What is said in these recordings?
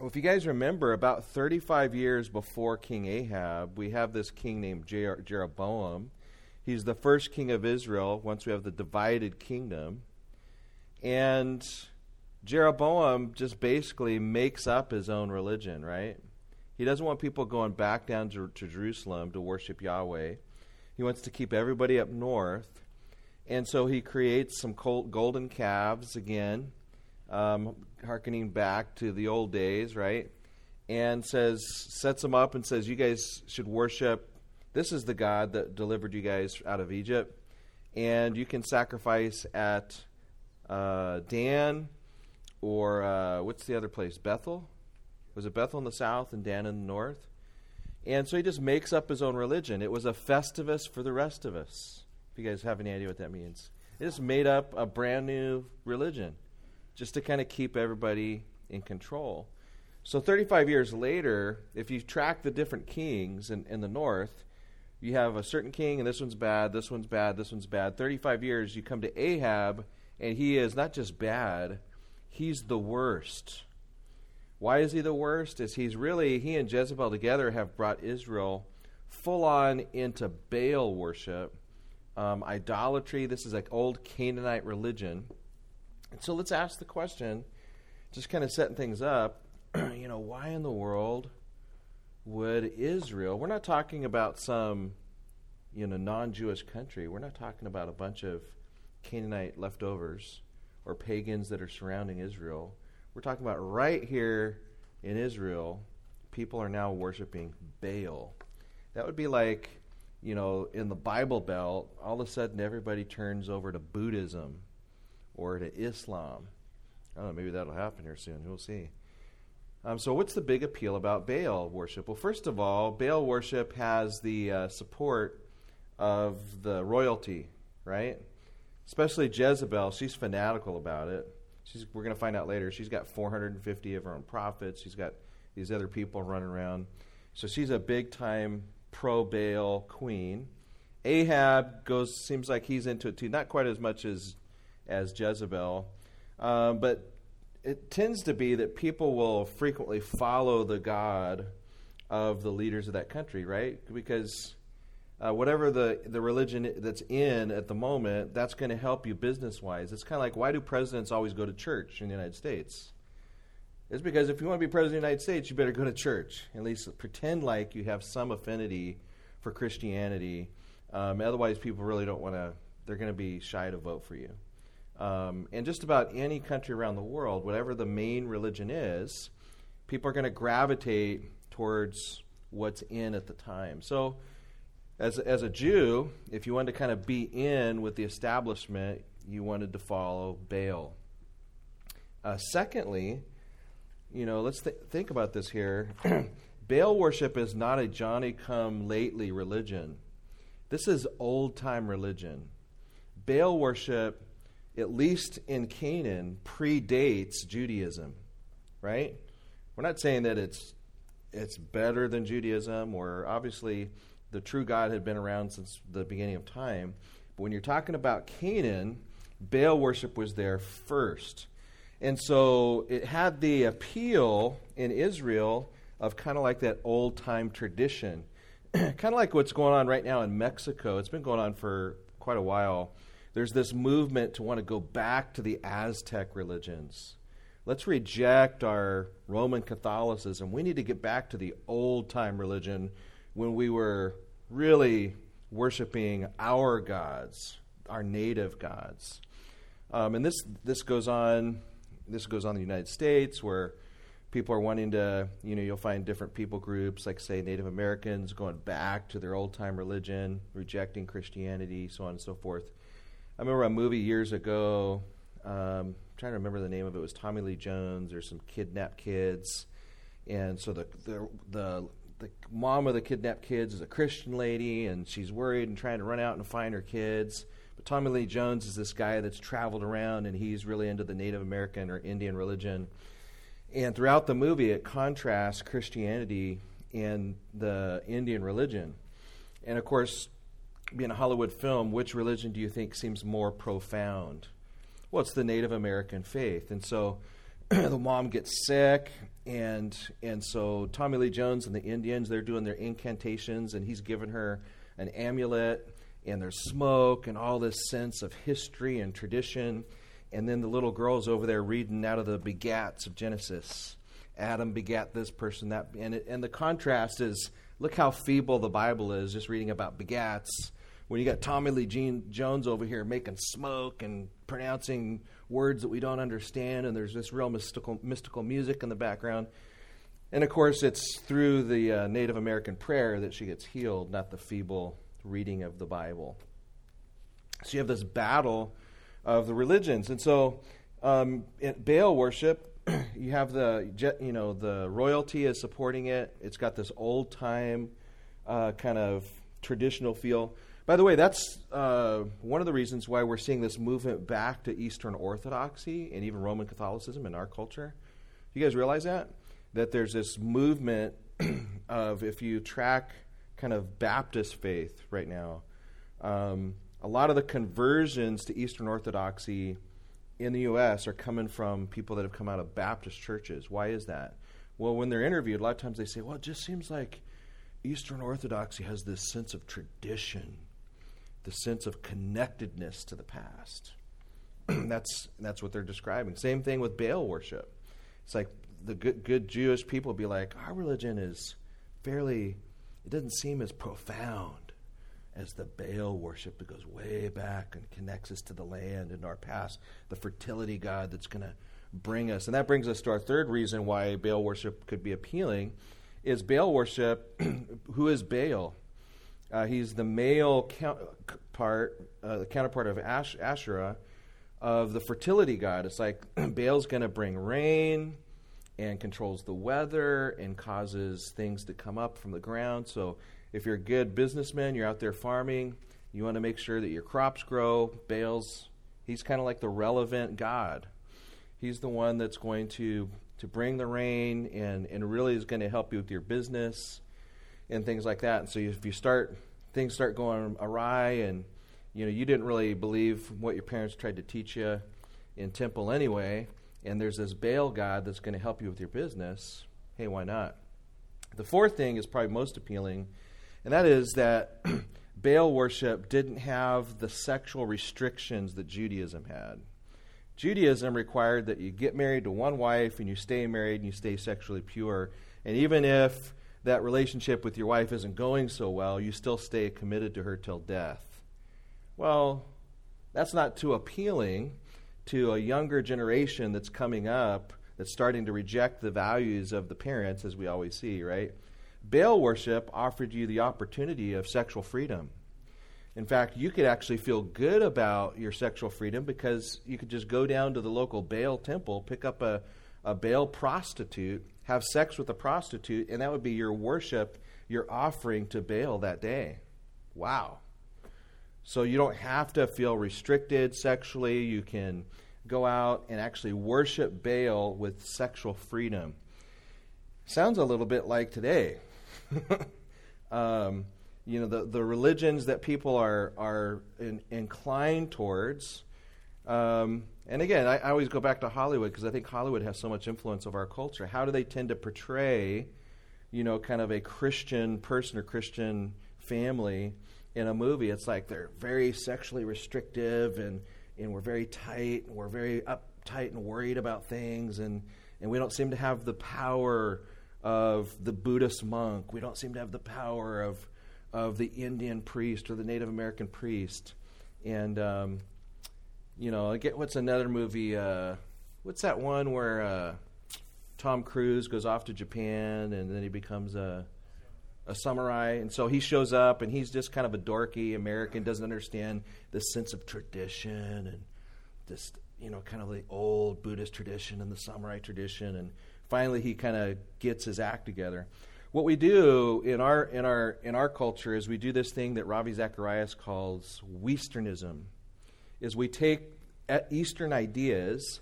Well, if you guys remember, about 35 years before King Ahab, we have this king named Jer- Jeroboam. He's the first king of Israel once we have the divided kingdom. And Jeroboam just basically makes up his own religion, right? He doesn't want people going back down to, to Jerusalem to worship Yahweh. He wants to keep everybody up north. And so he creates some golden calves again, um, harkening back to the old days, right? And says, sets them up and says, You guys should worship. This is the God that delivered you guys out of Egypt. And you can sacrifice at uh, Dan or uh, what's the other place? Bethel? Was it Bethel in the south and Dan in the north? And so he just makes up his own religion. It was a festivus for the rest of us. If you guys have any idea what that means, it just made up a brand new religion just to kind of keep everybody in control. So 35 years later, if you track the different kings in, in the north, you have a certain king, and this one's bad, this one's bad, this one's bad. 35 years, you come to Ahab, and he is not just bad, he's the worst. Why is he the worst? Is he's really, he and Jezebel together have brought Israel full on into Baal worship, um, idolatry. This is like old Canaanite religion. And so let's ask the question, just kind of setting things up, you know, why in the world would Israel, we're not talking about some, you know, non Jewish country. We're not talking about a bunch of Canaanite leftovers or pagans that are surrounding Israel. We're talking about right here in Israel, people are now worshiping Baal. That would be like, you know, in the Bible Belt, all of a sudden everybody turns over to Buddhism or to Islam. I don't know, maybe that'll happen here soon. We'll see. Um, so, what's the big appeal about Baal worship? Well, first of all, Baal worship has the uh, support of the royalty, right? Especially Jezebel. She's fanatical about it. She's, we're going to find out later. She's got 450 of her own prophets. She's got these other people running around. So she's a big time pro Baal queen. Ahab goes seems like he's into it too, not quite as much as as Jezebel, um, but it tends to be that people will frequently follow the god of the leaders of that country, right? Because uh, whatever the, the religion that's in at the moment, that's going to help you business wise. It's kind of like why do presidents always go to church in the United States? It's because if you want to be president of the United States, you better go to church. At least pretend like you have some affinity for Christianity. Um, otherwise, people really don't want to, they're going to be shy to vote for you. Um, and just about any country around the world, whatever the main religion is, people are going to gravitate towards what's in at the time. So, as, as a Jew, if you wanted to kind of be in with the establishment, you wanted to follow Baal. Uh, secondly, you know, let's th- think about this here. Baal worship is not a Johnny come lately religion. This is old time religion. Baal worship, at least in Canaan, predates Judaism, right? We're not saying that it's it's better than Judaism, or obviously the true God had been around since the beginning of time. But when you're talking about Canaan, Baal worship was there first. And so it had the appeal in Israel of kind of like that old time tradition. kind of like what's going on right now in Mexico. It's been going on for quite a while. There's this movement to want to go back to the Aztec religions. Let's reject our Roman Catholicism. We need to get back to the old time religion when we were really worshiping our gods, our native gods. Um, and this, this goes on. This goes on in the United States, where people are wanting to, you know, you'll find different people groups, like say Native Americans, going back to their old time religion, rejecting Christianity, so on and so forth. I remember a movie years ago. Um, trying to remember the name of it. It was Tommy Lee Jones. There's some kidnapped kids, and so the the the the mom of the kidnapped kids is a Christian lady, and she's worried and trying to run out and find her kids. But Tommy Lee Jones is this guy that's traveled around, and he's really into the Native American or Indian religion. And throughout the movie, it contrasts Christianity and the Indian religion. And of course, being a Hollywood film, which religion do you think seems more profound? Well, it's the Native American faith. And so the mom gets sick, and and so Tommy Lee Jones and the Indians they're doing their incantations, and he's given her an amulet, and there's smoke and all this sense of history and tradition, and then the little girl's over there reading out of the begats of Genesis. Adam begat this person, that, and it, and the contrast is look how feeble the Bible is, just reading about begats. When you got Tommy Lee Jean Jones over here making smoke and pronouncing words that we don't understand, and there's this real mystical, mystical music in the background. And of course, it's through the uh, Native American prayer that she gets healed, not the feeble reading of the Bible. So you have this battle of the religions. And so, um, Baal worship, you have the, you know, the royalty is supporting it. It's got this old time uh, kind of traditional feel. By the way, that's uh, one of the reasons why we're seeing this movement back to Eastern Orthodoxy and even Roman Catholicism in our culture. You guys realize that? That there's this movement of, if you track kind of Baptist faith right now, um, a lot of the conversions to Eastern Orthodoxy in the U.S. are coming from people that have come out of Baptist churches. Why is that? Well, when they're interviewed, a lot of times they say, well, it just seems like Eastern Orthodoxy has this sense of tradition the sense of connectedness to the past. that's that's what they're describing. Same thing with Baal worship. It's like the good good Jewish people be like, our religion is fairly it doesn't seem as profound as the Baal worship that goes way back and connects us to the land and our past, the fertility god that's going to bring us. And that brings us to our third reason why Baal worship could be appealing is Baal worship. who is Baal? Uh, he's the male part, uh, the counterpart of Ash- Asherah, of the fertility god. It's like Baal's going to bring rain and controls the weather and causes things to come up from the ground. So if you're a good businessman, you're out there farming, you want to make sure that your crops grow. Baal's, he's kind of like the relevant god. He's the one that's going to, to bring the rain and, and really is going to help you with your business and things like that. And so if you start things start going awry and you know you didn't really believe what your parents tried to teach you in temple anyway, and there's this Baal god that's going to help you with your business, hey, why not? The fourth thing is probably most appealing, and that is that Baal worship didn't have the sexual restrictions that Judaism had. Judaism required that you get married to one wife and you stay married and you stay sexually pure. And even if that relationship with your wife isn't going so well, you still stay committed to her till death. Well, that's not too appealing to a younger generation that's coming up that's starting to reject the values of the parents, as we always see, right? Baal worship offered you the opportunity of sexual freedom. In fact, you could actually feel good about your sexual freedom because you could just go down to the local Baal temple, pick up a, a Baal prostitute, have sex with a prostitute, and that would be your worship, your offering to Baal that day. Wow. So you don't have to feel restricted sexually. You can go out and actually worship Baal with sexual freedom. Sounds a little bit like today. um, you know, the, the religions that people are, are in, inclined towards. Um, and again, I, I always go back to Hollywood because I think Hollywood has so much influence of our culture. How do they tend to portray, you know, kind of a Christian person or Christian family in a movie? It's like they're very sexually restrictive and, and we're very tight and we're very uptight and worried about things and, and we don't seem to have the power of the Buddhist monk. We don't seem to have the power of, of the Indian priest or the Native American priest. And, um, you know, I get what's another movie? Uh, what's that one where uh, Tom Cruise goes off to Japan and then he becomes a a samurai, and so he shows up and he's just kind of a dorky American, doesn't understand the sense of tradition and this, you know, kind of the old Buddhist tradition and the samurai tradition, and finally he kind of gets his act together. What we do in our in our in our culture is we do this thing that Ravi Zacharias calls Westernism is we take Eastern ideas,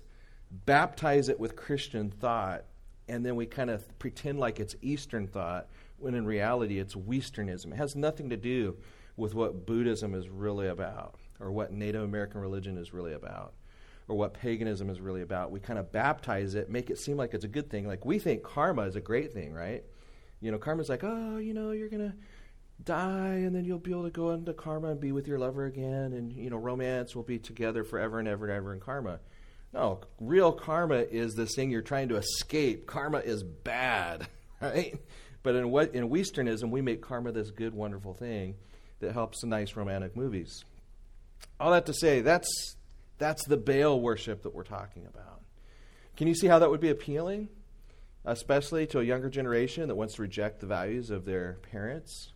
baptize it with Christian thought, and then we kind of pretend like it's Eastern thought, when in reality it's Westernism. It has nothing to do with what Buddhism is really about or what Native American religion is really about. or what paganism is really about. We kind of baptize it, make it seem like it's a good thing. Like we think karma is a great thing, right? You know, karma's like, oh, you know, you're to die and then you'll be able to go into karma and be with your lover again and you know romance will be together forever and ever and ever in karma. No real karma is this thing you're trying to escape. Karma is bad right? But in what in westernism we make karma this good wonderful thing that helps the nice romantic movies. All that to say that's that's the baal worship that we're talking about. Can you see how that would be appealing especially to a younger generation that wants to reject the values of their parents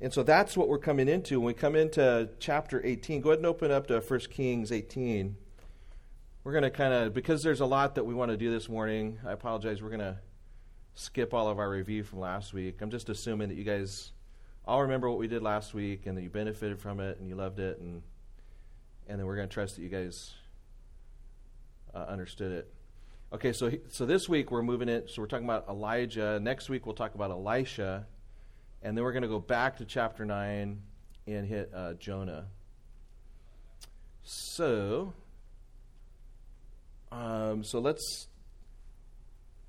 and so that's what we're coming into. When we come into chapter 18, go ahead and open up to 1 Kings 18. We're going to kind of, because there's a lot that we want to do this morning, I apologize, we're going to skip all of our review from last week. I'm just assuming that you guys all remember what we did last week and that you benefited from it and you loved it, and, and then we're going to trust that you guys uh, understood it. Okay, so, so this week we're moving it, so we're talking about Elijah. Next week we'll talk about Elisha. And then we're going to go back to chapter 9 and hit uh, Jonah. So, um, so let's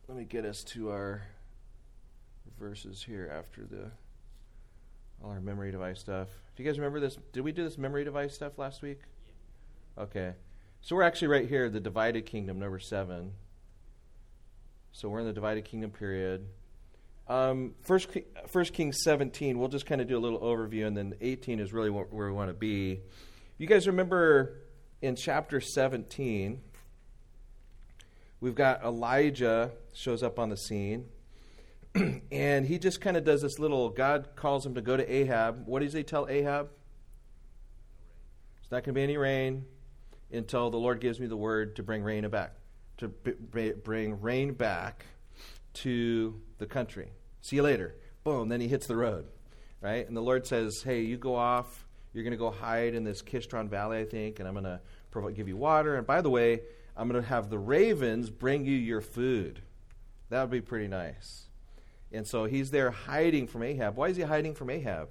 let me get us to our verses here after the all our memory device stuff. Do you guys remember this? Did we do this memory device stuff last week? Yeah. Okay. So we're actually right here, the divided kingdom, number seven. So we're in the divided kingdom period. Um, First, First Kings 17, we'll just kind of do a little overview, and then 18 is really where we want to be. You guys remember in chapter 17, we've got Elijah shows up on the scene, and he just kind of does this little. God calls him to go to Ahab. What does he tell Ahab? It's not going to be any rain until the Lord gives me the word to bring rain back, to b- bring rain back to the country. See you later. Boom. Then he hits the road, right? And the Lord says, Hey, you go off. You're going to go hide in this Kishon Valley, I think, and I'm going to provide, give you water. And by the way, I'm going to have the ravens bring you your food. That would be pretty nice. And so he's there hiding from Ahab. Why is he hiding from Ahab?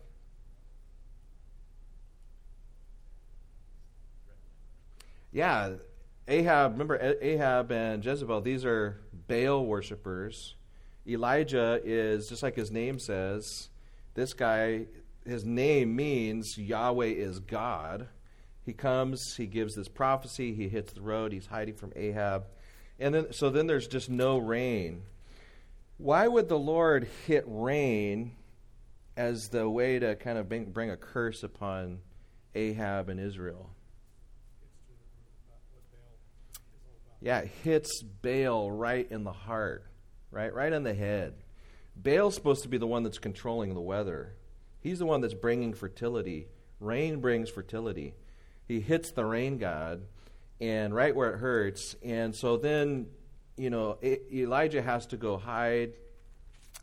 Yeah, Ahab, remember Ahab and Jezebel, these are Baal worshippers Elijah is, just like his name says, this guy, his name means Yahweh is God. He comes, he gives this prophecy, he hits the road, he's hiding from Ahab. And then so then there's just no rain. Why would the Lord hit rain as the way to kind of bring, bring a curse upon Ahab and Israel? Yeah, it hits Baal right in the heart right? Right on the head. Baal's supposed to be the one that's controlling the weather. He's the one that's bringing fertility. Rain brings fertility. He hits the rain god, and right where it hurts. And so then, you know, Elijah has to go hide.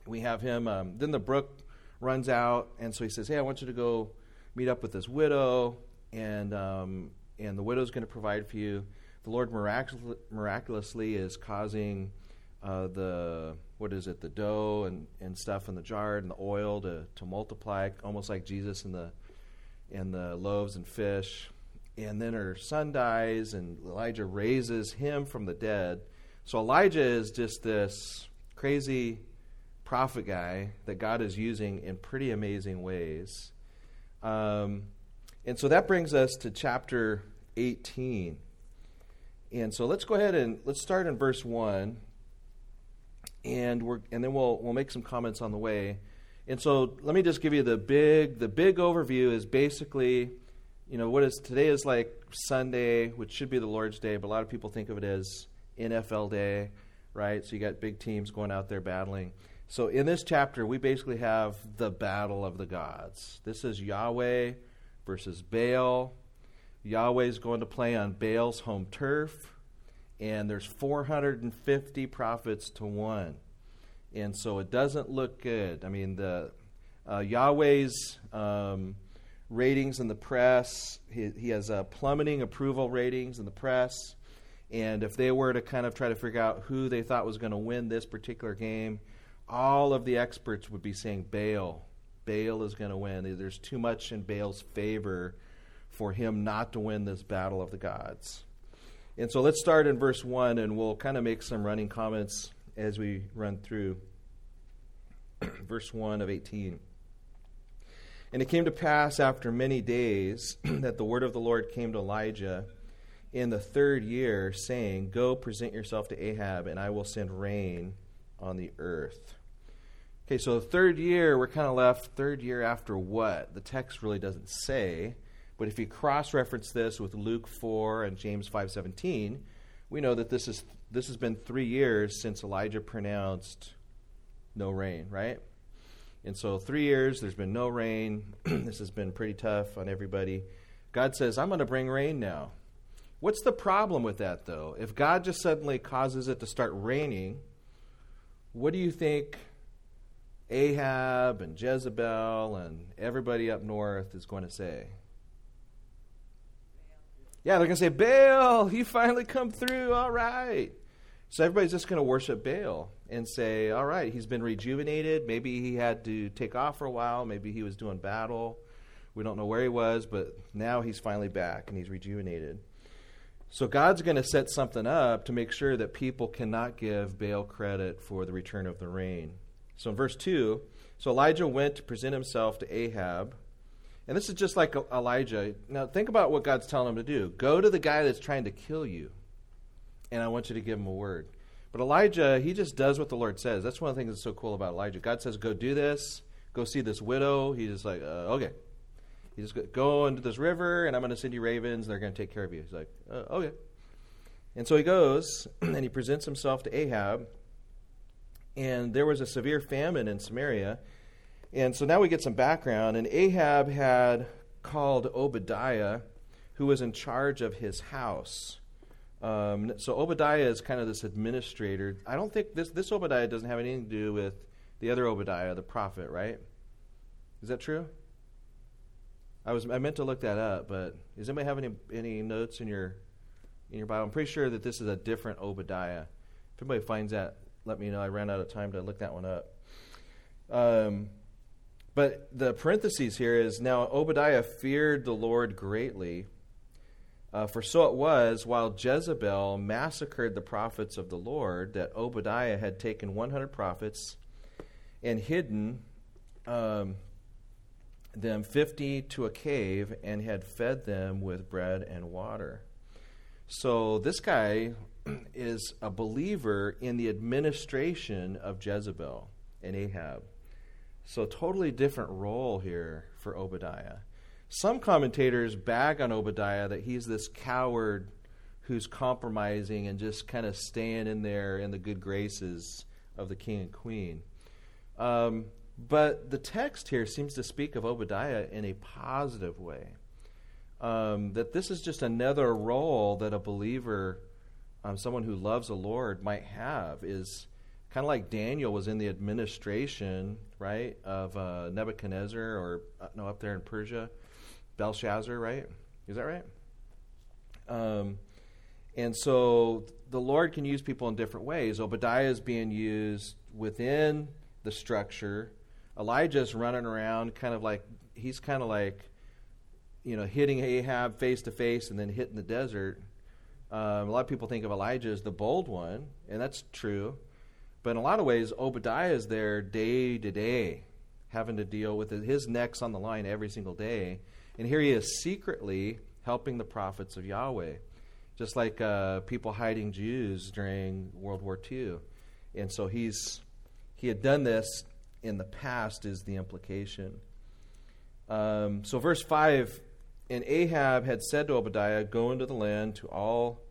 We have him. Um, then the brook runs out, and so he says, "Hey, I want you to go meet up with this widow, and um, and the widow's going to provide for you." The Lord miraculously, is causing uh, the what is it, the dough and, and stuff in the jar and the oil to, to multiply, almost like Jesus in the in the loaves and fish. And then her son dies, and Elijah raises him from the dead. So Elijah is just this crazy prophet guy that God is using in pretty amazing ways. Um, and so that brings us to chapter 18. And so let's go ahead and let's start in verse 1 and we're and then we'll we'll make some comments on the way. And so let me just give you the big the big overview is basically, you know, what is today is like Sunday, which should be the Lord's Day, but a lot of people think of it as NFL Day, right? So you got big teams going out there battling. So in this chapter, we basically have the battle of the gods. This is Yahweh versus Baal. Yahweh is going to play on Baal's home turf and there's 450 prophets to one. And so it doesn't look good. I mean, the uh, Yahweh's um, ratings in the press, he, he has uh, plummeting approval ratings in the press. And if they were to kind of try to figure out who they thought was going to win this particular game, all of the experts would be saying Baal. Baal is going to win. There's too much in Baal's favor for him not to win this battle of the gods. And so let's start in verse 1, and we'll kind of make some running comments as we run through verse 1 of 18. And it came to pass after many days that the word of the Lord came to Elijah in the third year, saying, Go present yourself to Ahab, and I will send rain on the earth. Okay, so the third year, we're kind of left third year after what? The text really doesn't say. But if you cross reference this with Luke 4 and James 5:17, we know that this is this has been 3 years since Elijah pronounced no rain, right? And so 3 years there's been no rain. this has been pretty tough on everybody. God says, "I'm going to bring rain now." What's the problem with that though? If God just suddenly causes it to start raining, what do you think Ahab and Jezebel and everybody up north is going to say? Yeah, they're going to say, Baal, he finally come through. All right. So everybody's just going to worship Baal and say, all right, he's been rejuvenated. Maybe he had to take off for a while. Maybe he was doing battle. We don't know where he was, but now he's finally back and he's rejuvenated. So God's going to set something up to make sure that people cannot give Baal credit for the return of the rain. So in verse 2, so Elijah went to present himself to Ahab and this is just like Elijah. Now, think about what God's telling him to do. Go to the guy that's trying to kill you, and I want you to give him a word. But Elijah, he just does what the Lord says. That's one of the things that's so cool about Elijah. God says, go do this. Go see this widow. He's just like, uh, okay. He just go into this river, and I'm going to send you ravens. They're going to take care of you. He's like, uh, okay. And so he goes, and he presents himself to Ahab. And there was a severe famine in Samaria and so now we get some background. And Ahab had called Obadiah, who was in charge of his house. Um, so Obadiah is kind of this administrator. I don't think this, this Obadiah doesn't have anything to do with the other Obadiah, the prophet, right? Is that true? I was I meant to look that up, but does anybody have any any notes in your in your Bible? I'm pretty sure that this is a different Obadiah. If anybody finds that, let me know. I ran out of time to look that one up. Um, but the parentheses here is now Obadiah feared the Lord greatly. Uh, for so it was, while Jezebel massacred the prophets of the Lord, that Obadiah had taken 100 prophets and hidden um, them 50 to a cave and had fed them with bread and water. So this guy is a believer in the administration of Jezebel and Ahab. So, totally different role here for Obadiah. Some commentators bag on Obadiah that he's this coward who's compromising and just kind of staying in there in the good graces of the king and queen. Um, but the text here seems to speak of Obadiah in a positive way. Um, that this is just another role that a believer, um, someone who loves the Lord, might have is kind of like Daniel was in the administration, right, of uh, Nebuchadnezzar or uh, no, up there in Persia, Belshazzar, right? Is that right? Um, and so the Lord can use people in different ways. Obadiah is being used within the structure. Elijah's running around, kind of like he's kind of like, you know, hitting Ahab face to face and then hitting the desert. Um, a lot of people think of Elijah as the bold one, and that's true. But in a lot of ways, Obadiah is there day to day, having to deal with. His neck's on the line every single day. And here he is secretly helping the prophets of Yahweh, just like uh, people hiding Jews during World War II. And so he's he had done this in the past, is the implication. Um, so, verse 5 And Ahab had said to Obadiah, Go into the land to all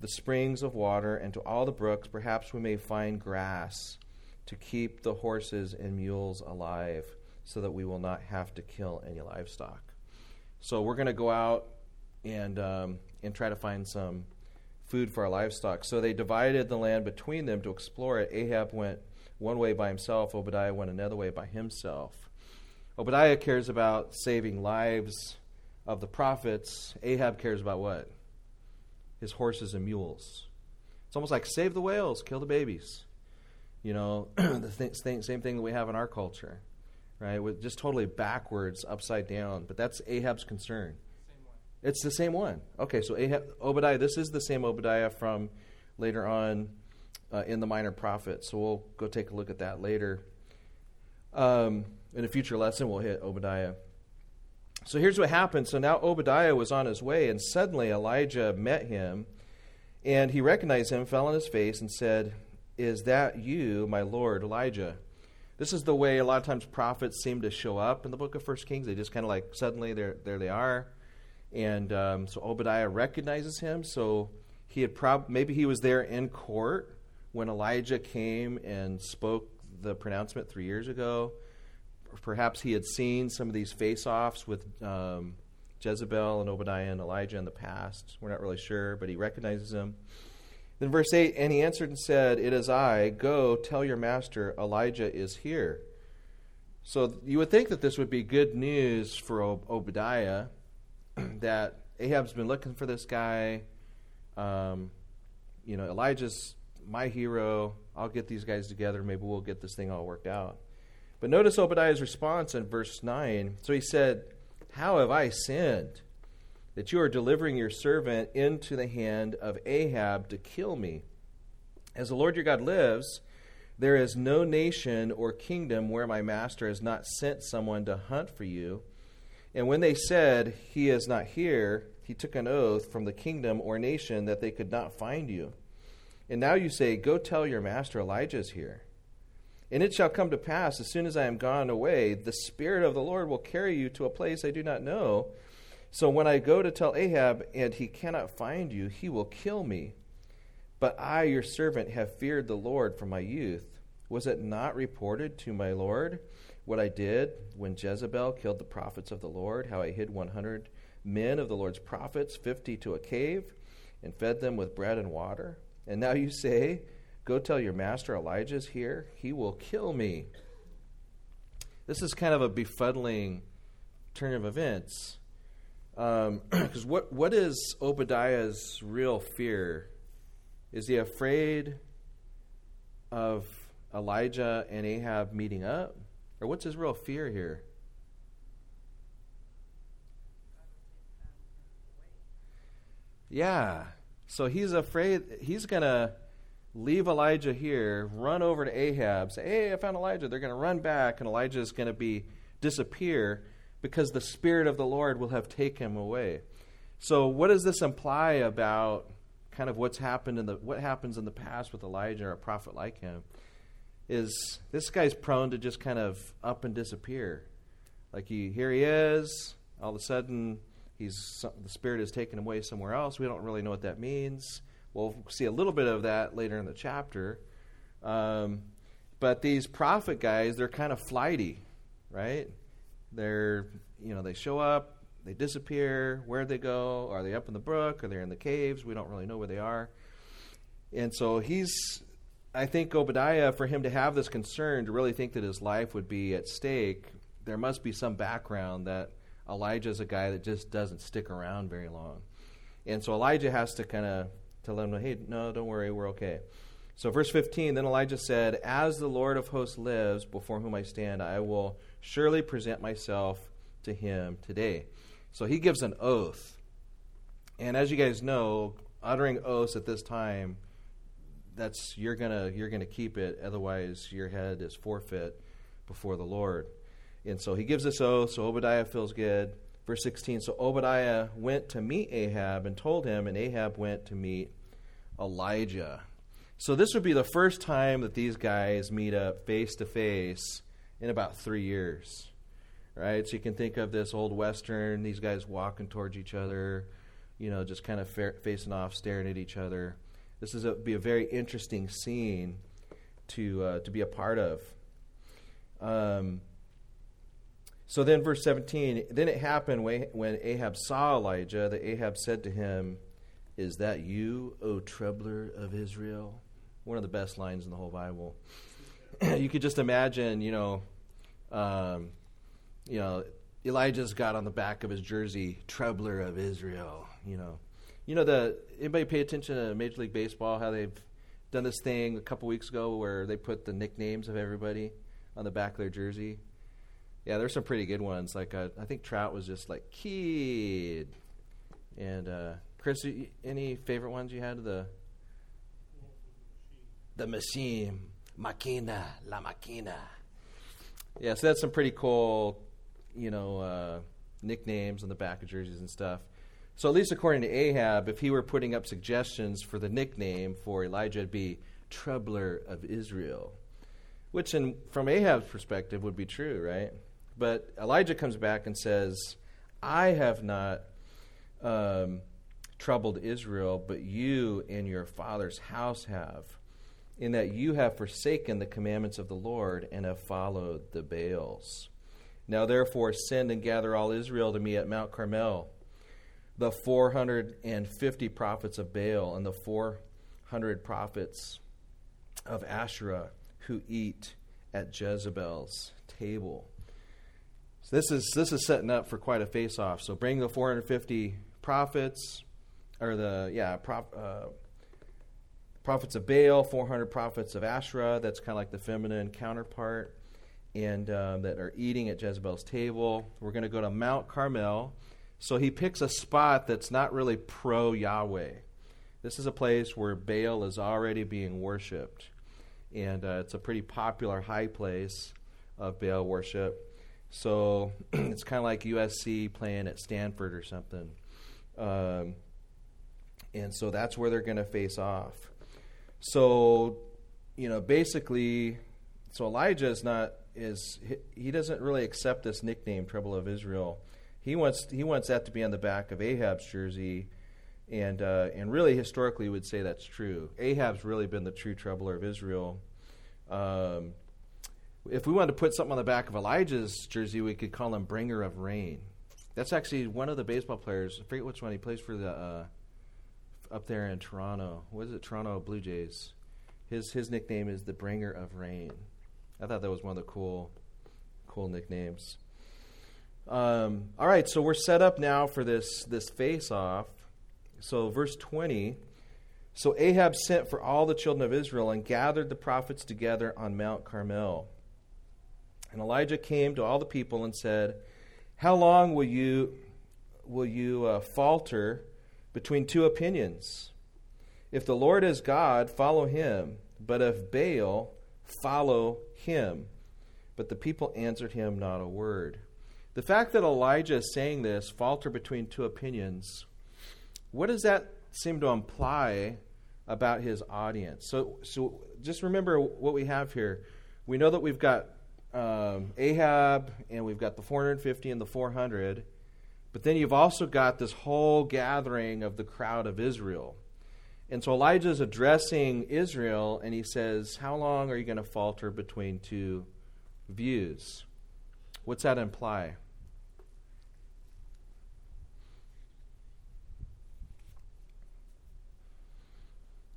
the springs of water and to all the brooks, perhaps we may find grass to keep the horses and mules alive so that we will not have to kill any livestock. So we're going to go out and, um, and try to find some food for our livestock. So they divided the land between them to explore it. Ahab went one way by himself, Obadiah went another way by himself. Obadiah cares about saving lives of the prophets. Ahab cares about what? His horses and mules. It's almost like save the whales, kill the babies. You know, the th- same thing that we have in our culture, right? With just totally backwards, upside down. But that's Ahab's concern. It's the same one. Okay, so Ahab, Obadiah, this is the same Obadiah from later on uh, in the Minor Prophets. So we'll go take a look at that later. Um, in a future lesson, we'll hit Obadiah. So here's what happened. So now Obadiah was on his way, and suddenly Elijah met him, and he recognized him, fell on his face, and said, Is that you, my Lord Elijah? This is the way a lot of times prophets seem to show up in the book of First Kings. They just kind of like suddenly there there they are, and um, so Obadiah recognizes him. So he had prob- maybe he was there in court when Elijah came and spoke the pronouncement three years ago. Perhaps he had seen some of these face-offs with um, Jezebel and Obadiah and Elijah in the past. We're not really sure, but he recognizes him. Then verse 8, and he answered and said, It is I. Go, tell your master, Elijah is here. So you would think that this would be good news for Ob- Obadiah, that Ahab's been looking for this guy. Um, you know, Elijah's my hero. I'll get these guys together. Maybe we'll get this thing all worked out. But notice Obadiah's response in verse 9. So he said, How have I sinned? that you are delivering your servant into the hand of Ahab to kill me. As the Lord your God lives, there is no nation or kingdom where my master has not sent someone to hunt for you. And when they said, He is not here, he took an oath from the kingdom or nation that they could not find you. And now you say, Go tell your master Elijah is here. And it shall come to pass, as soon as I am gone away, the Spirit of the Lord will carry you to a place I do not know so when I go to tell Ahab, and he cannot find you, he will kill me. But I, your servant, have feared the Lord from my youth. Was it not reported to my Lord what I did when Jezebel killed the prophets of the Lord, how I hid 100 men of the Lord's prophets, 50 to a cave, and fed them with bread and water? And now you say, Go tell your master Elijah's here. He will kill me. This is kind of a befuddling turn of events. Because um, what what is Obadiah's real fear? Is he afraid of Elijah and Ahab meeting up, or what's his real fear here? Yeah. So he's afraid he's going to leave Elijah here, run over to Ahab, say, Hey, I found Elijah. They're going to run back, and Elijah is going to be disappear because the Spirit of the Lord will have taken him away. So, what does this imply about kind of what's happened in the what happens in the past with Elijah or a prophet like him? Is this guy's prone to just kind of up and disappear? Like he here he is, all of a sudden he's the Spirit is taken him away somewhere else. We don't really know what that means. We'll see a little bit of that later in the chapter. Um, but these prophet guys, they're kind of flighty, right? They're, you know, they show up, they disappear. Where do they go? Are they up in the brook? Are they in the caves? We don't really know where they are. And so he's, I think Obadiah, for him to have this concern, to really think that his life would be at stake, there must be some background that Elijah is a guy that just doesn't stick around very long. And so Elijah has to kind of tell him, hey, no, don't worry, we're okay. So, verse 15 Then Elijah said, As the Lord of hosts lives, before whom I stand, I will surely present myself to him today. So he gives an oath. And as you guys know, uttering oaths at this time, that's you're gonna you're gonna keep it, otherwise your head is forfeit before the Lord. And so he gives this oath, so Obadiah feels good. Verse 16 So Obadiah went to meet Ahab and told him, and Ahab went to meet Elijah. So this would be the first time that these guys meet up face to face in about three years, right? So you can think of this old western, these guys walking towards each other, you know, just kind of fa- facing off, staring at each other. This is a, be a very interesting scene to uh, to be a part of. Um, so then, verse 17, then it happened when Ahab saw Elijah that Ahab said to him, Is that you, O troubler of Israel? One of the best lines in the whole Bible. you could just imagine, you know, um, you know, Elijah's got on the back of his jersey, "Troubler of Israel." You know, you know the anybody pay attention to Major League Baseball? How they've done this thing a couple weeks ago where they put the nicknames of everybody on the back of their jersey. Yeah, there's some pretty good ones. Like uh, I think Trout was just like Kid, And uh, Chris, any favorite ones you had? The the machine, Machina, La Machina. Yeah, so that's some pretty cool, you know, uh, nicknames on the back of jerseys and stuff. So at least according to Ahab, if he were putting up suggestions for the nickname for Elijah, it'd be Troubler of Israel, which, in, from Ahab's perspective, would be true, right? But Elijah comes back and says, "I have not um, troubled Israel, but you and your father's house have." in that you have forsaken the commandments of the Lord and have followed the Baals. Now therefore send and gather all Israel to me at Mount Carmel, the 450 prophets of Baal and the 400 prophets of Asherah who eat at Jezebel's table. So this is this is setting up for quite a face off. So bring the 450 prophets, or the yeah, prop, uh, prophets of Baal, 400 prophets of Asherah. That's kind of like the feminine counterpart, and um, that are eating at Jezebel's table. We're going to go to Mount Carmel. So he picks a spot that's not really pro Yahweh. This is a place where Baal is already being worshipped, and uh, it's a pretty popular high place of Baal worship. So it's kind of like USC playing at Stanford or something. Um, and so that's where they're going to face off. So, you know, basically, so Elijah is not is he doesn't really accept this nickname, Trouble of Israel. He wants he wants that to be on the back of Ahab's jersey, and uh, and really historically would say that's true. Ahab's really been the true troubler of Israel. Um, if we wanted to put something on the back of Elijah's jersey, we could call him Bringer of Rain. That's actually one of the baseball players. I forget which one he plays for the uh, up there in Toronto. What is it? Toronto Blue Jays. His his nickname is the Bringer of Rain. I thought that was one of the cool cool nicknames. Um, all right, so we're set up now for this this face off. So verse twenty. So Ahab sent for all the children of Israel and gathered the prophets together on Mount Carmel. And Elijah came to all the people and said, "How long will you will you uh, falter?" Between two opinions. If the Lord is God, follow him, but if Baal, follow him. But the people answered him not a word. The fact that Elijah is saying this, falter between two opinions, what does that seem to imply about his audience? So, so just remember what we have here. We know that we've got um, Ahab and we've got the 450 and the 400 but then you've also got this whole gathering of the crowd of Israel. And so Elijah is addressing Israel, and he says, How long are you going to falter between two views? What's that imply?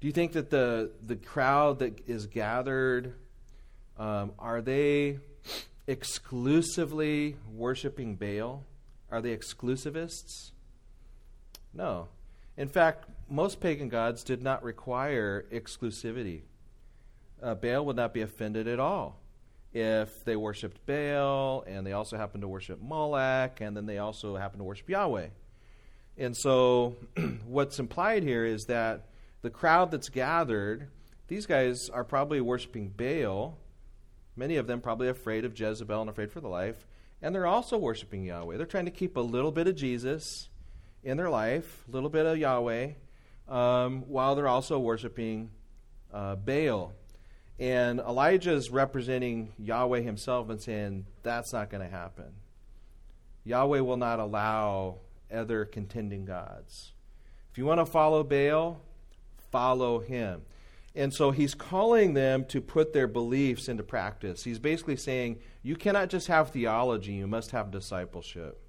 Do you think that the, the crowd that is gathered, um, are they exclusively worshiping Baal? Are they exclusivists? No. In fact, most pagan gods did not require exclusivity. Uh, Baal would not be offended at all if they worshiped Baal and they also happened to worship Moloch and then they also happened to worship Yahweh. And so, what's implied here is that the crowd that's gathered, these guys are probably worshiping Baal, many of them probably afraid of Jezebel and afraid for the life, and they're also worshiping Yahweh. They're trying to keep a little bit of Jesus in their life, a little bit of Yahweh, um, while they're also worshiping uh, Baal. And Elijah is representing Yahweh himself and saying, that's not going to happen. Yahweh will not allow other contending gods. If you want to follow Baal, follow him. And so he's calling them to put their beliefs into practice. He's basically saying, you cannot just have theology, you must have discipleship.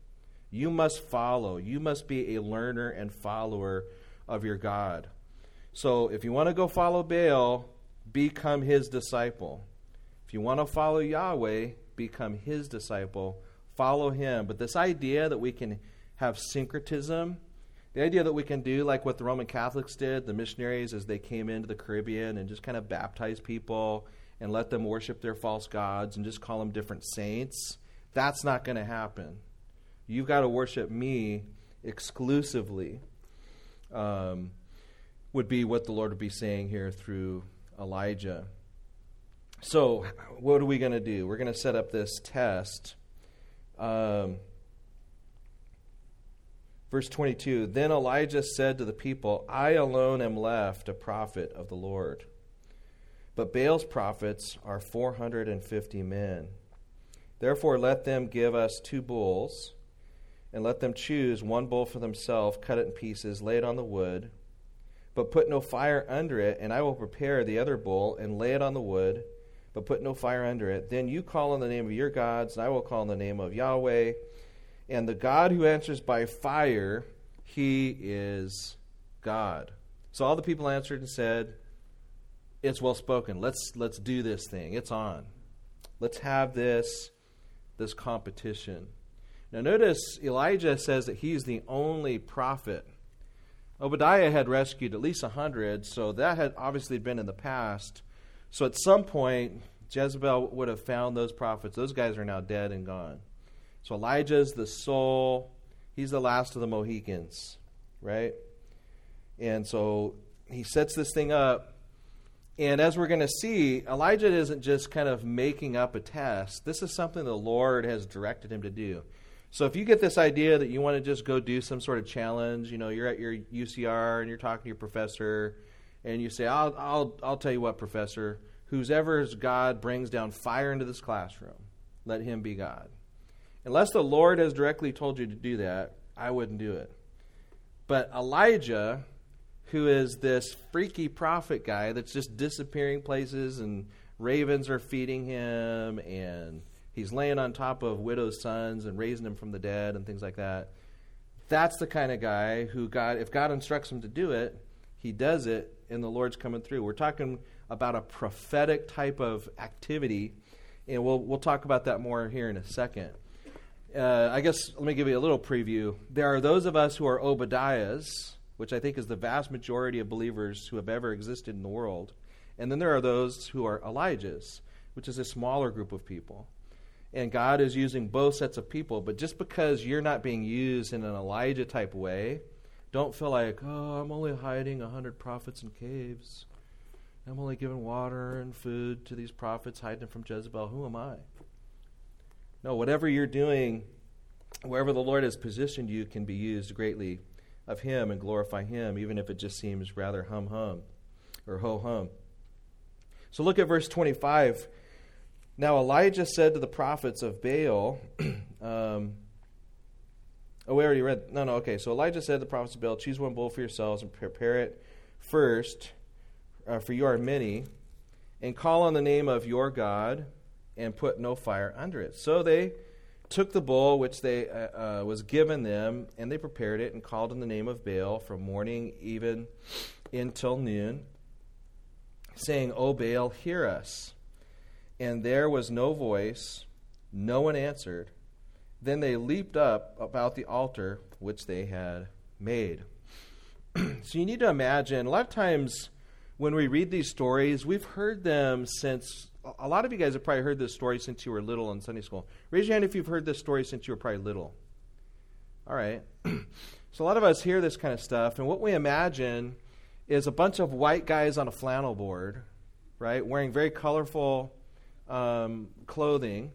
You must follow. You must be a learner and follower of your God. So if you want to go follow Baal, become his disciple. If you want to follow Yahweh, become his disciple. Follow him. But this idea that we can have syncretism, the idea that we can do like what the Roman Catholics did, the missionaries as they came into the Caribbean and just kind of baptize people and let them worship their false gods and just call them different saints, that's not going to happen. You've got to worship me exclusively, um, would be what the Lord would be saying here through Elijah. So, what are we going to do? We're going to set up this test. Um, verse 22 Then Elijah said to the people, I alone am left a prophet of the Lord. But Baal's prophets are 450 men. Therefore, let them give us two bulls, and let them choose one bull for themselves, cut it in pieces, lay it on the wood, but put no fire under it, and I will prepare the other bull and lay it on the wood, but put no fire under it. Then you call on the name of your gods, and I will call on the name of Yahweh. And the God who answers by fire, he is God. So all the people answered and said, It's well spoken. Let's let's do this thing. It's on. Let's have this this competition. Now, notice Elijah says that he's the only prophet. Obadiah had rescued at least a 100, so that had obviously been in the past. So at some point, Jezebel would have found those prophets. Those guys are now dead and gone. So Elijah's the soul. He's the last of the Mohicans, right? And so he sets this thing up. And as we're going to see, Elijah isn't just kind of making up a test. This is something the Lord has directed him to do. So if you get this idea that you want to just go do some sort of challenge, you know, you're at your UCR and you're talking to your professor, and you say, "I'll, I'll, I'll tell you what, professor, whoever's God brings down fire into this classroom, let him be God." Unless the Lord has directly told you to do that, I wouldn't do it. But Elijah who is this freaky prophet guy that's just disappearing places and ravens are feeding him and he's laying on top of widows' sons and raising them from the dead and things like that. That's the kind of guy who God, if God instructs him to do it, he does it and the Lord's coming through. We're talking about a prophetic type of activity, and we'll, we'll talk about that more here in a second. Uh, I guess let me give you a little preview. There are those of us who are Obadiahs which I think is the vast majority of believers who have ever existed in the world. And then there are those who are Elijahs, which is a smaller group of people. And God is using both sets of people, but just because you're not being used in an Elijah type way, don't feel like, oh, I'm only hiding a hundred prophets in caves. I'm only giving water and food to these prophets, hiding from Jezebel. Who am I? No, whatever you're doing, wherever the Lord has positioned you, can be used greatly of Him and glorify Him, even if it just seems rather hum hum or ho hum. So look at verse 25. Now Elijah said to the prophets of Baal, um, Oh, we already read. No, no, okay. So Elijah said to the prophets of Baal, Choose one bull for yourselves and prepare it first, uh, for you are many, and call on the name of your God and put no fire under it. So they took the bull which they uh, uh, was given them, and they prepared it and called in the name of Baal from morning even until noon, saying, "O Baal, hear us." And there was no voice; no one answered. Then they leaped up about the altar which they had made. so you need to imagine. A lot of times when we read these stories, we've heard them since a lot of you guys have probably heard this story since you were little in Sunday school. Raise your hand if you've heard this story since you were probably little. All right. so a lot of us hear this kind of stuff, and what we imagine is a bunch of white guys on a flannel board, right, wearing very colorful um, clothing,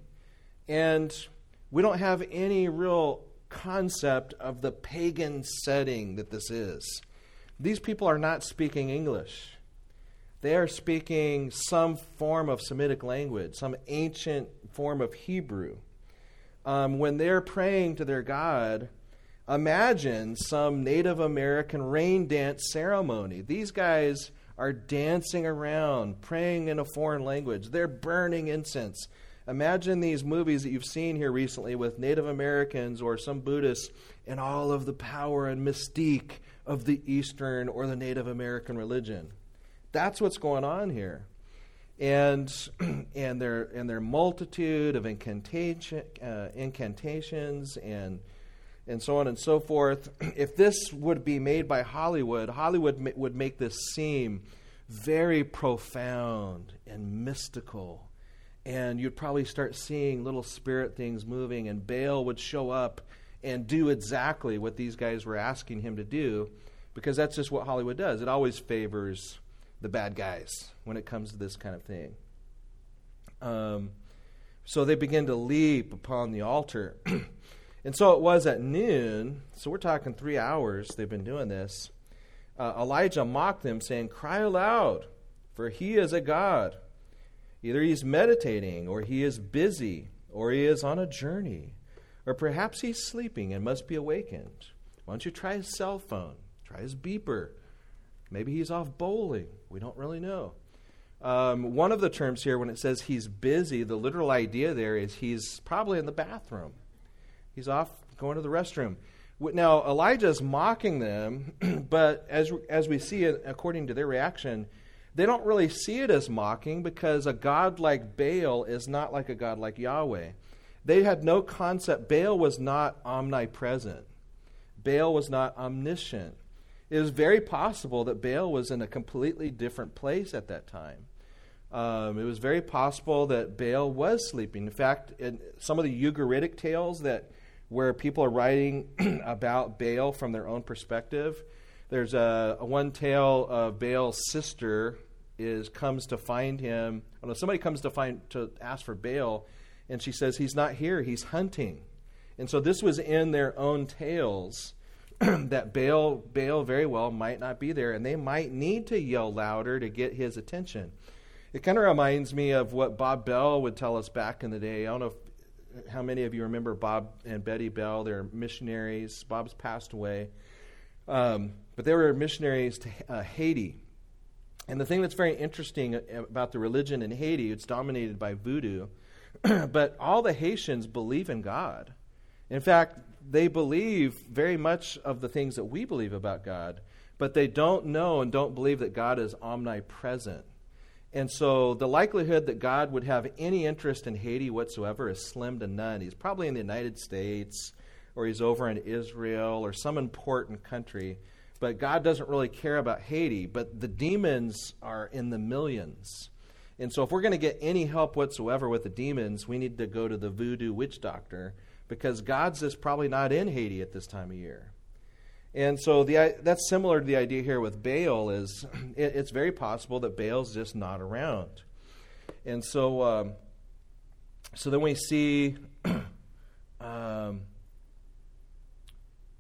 and we don't have any real concept of the pagan setting that this is. These people are not speaking English they are speaking some form of Semitic language, some ancient form of Hebrew. Um, when they're praying to their God, imagine some Native American rain dance ceremony. These guys are dancing around, praying in a foreign language. They're burning incense. Imagine these movies that you've seen here recently with Native Americans or some Buddhists and all of the power and mystique of the Eastern or the Native American religion. That's what's going on here. And, and, their, and their multitude of incantation, uh, incantations and, and so on and so forth. If this would be made by Hollywood, Hollywood ma- would make this seem very profound and mystical. And you'd probably start seeing little spirit things moving, and Baal would show up and do exactly what these guys were asking him to do because that's just what Hollywood does. It always favors the bad guys when it comes to this kind of thing. Um, so they begin to leap upon the altar. and so it was at noon, so we're talking three hours they've been doing this. Uh, Elijah mocked them, saying, Cry aloud, for he is a God. Either he's meditating, or he is busy, or he is on a journey, or perhaps he's sleeping and must be awakened. Why don't you try his cell phone? Try his beeper. Maybe he's off bowling. We don't really know. Um, one of the terms here, when it says he's busy, the literal idea there is he's probably in the bathroom. He's off going to the restroom. Now, Elijah's mocking them, but as, as we see it, according to their reaction, they don't really see it as mocking because a God like Baal is not like a God like Yahweh. They had no concept. Baal was not omnipresent, Baal was not omniscient. It is very possible that Baal was in a completely different place at that time. Um, it was very possible that Baal was sleeping. In fact, in some of the Ugaritic tales that where people are writing about Baal from their own perspective, there's a, a, one tale of Baal's sister is comes to find him. Well, somebody comes to find to ask for Baal, and she says he's not here; he's hunting. And so this was in their own tales that Baal, Baal very well might not be there, and they might need to yell louder to get his attention. It kind of reminds me of what Bob Bell would tell us back in the day. I don't know if, how many of you remember Bob and Betty Bell. They're missionaries. Bob's passed away. Um, but they were missionaries to uh, Haiti. And the thing that's very interesting about the religion in Haiti, it's dominated by voodoo, but all the Haitians believe in God. In fact, they believe very much of the things that we believe about God, but they don't know and don't believe that God is omnipresent. And so the likelihood that God would have any interest in Haiti whatsoever is slim to none. He's probably in the United States or he's over in Israel or some important country. But God doesn't really care about Haiti. But the demons are in the millions. And so if we're going to get any help whatsoever with the demons, we need to go to the voodoo witch doctor because God's is probably not in Haiti at this time of year. And so the, that's similar to the idea here with Baal is it, it's very possible that Baal's just not around. And so, um, so then we see, um,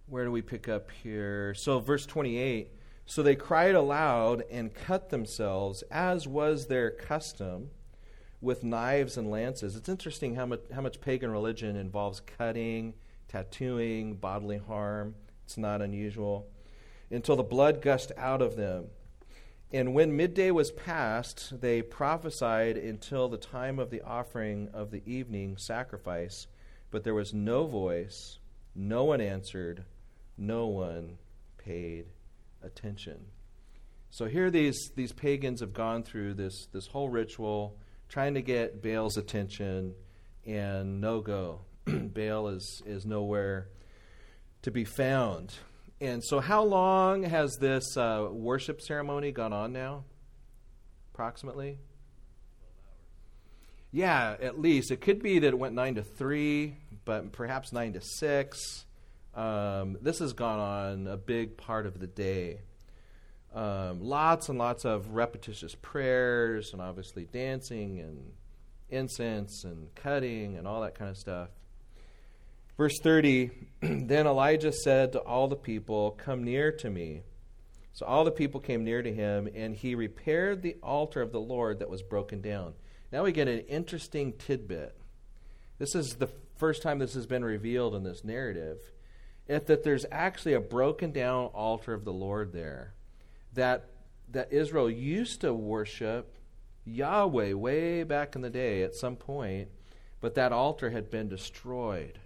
where do we pick up here? So verse 28, so they cried aloud and cut themselves as was their custom with knives and lances. It's interesting how much, how much pagan religion involves cutting, tattooing, bodily harm. It's not unusual. Until the blood gushed out of them. And when midday was past, they prophesied until the time of the offering of the evening sacrifice. But there was no voice, no one answered, no one paid attention. So here these, these pagans have gone through this, this whole ritual trying to get Baal's attention, and no go. Baal is, is nowhere to be found. And so, how long has this uh, worship ceremony gone on now? Approximately? Yeah, at least. It could be that it went 9 to 3, but perhaps 9 to 6. Um, this has gone on a big part of the day um, lots and lots of repetitious prayers and obviously dancing and incense and cutting and all that kind of stuff. Verse 30 Then Elijah said to all the people, Come near to me. So all the people came near to him, and he repaired the altar of the Lord that was broken down. Now we get an interesting tidbit. This is the first time this has been revealed in this narrative. If that there's actually a broken down altar of the Lord there that that Israel used to worship Yahweh way back in the day at some point, but that altar had been destroyed.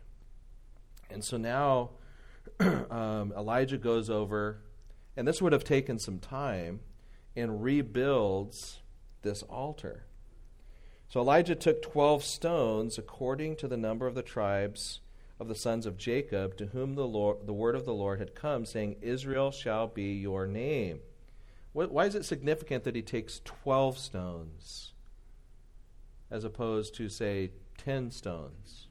And so now um, Elijah goes over, and this would have taken some time, and rebuilds this altar. So Elijah took 12 stones according to the number of the tribes of the sons of Jacob, to whom the, Lord, the word of the Lord had come, saying, Israel shall be your name. Why is it significant that he takes 12 stones as opposed to, say, 10 stones?